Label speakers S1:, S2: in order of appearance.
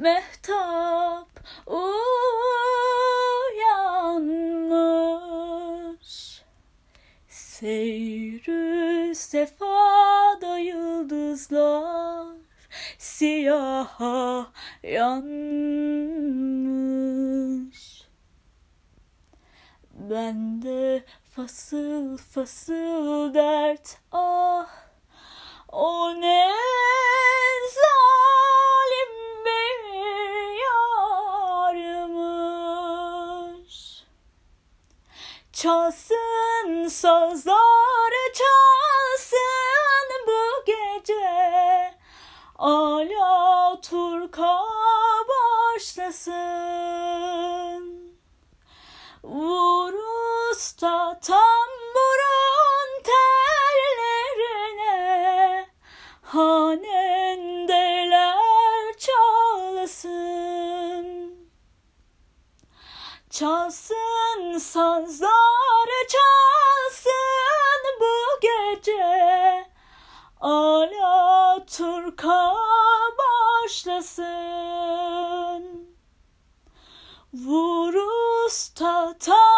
S1: mehtap uyanmış. Seyrü sefada yıldızlar siyaha yanmış. Bende fasıl fasıl dert ah Çalsın sazları çalsın bu gece. Ala Turka başlasın Vur usta tamburun tellerine. Hanendeler çalsın. Çalsın sazları Turka başlasın. Vur usta tam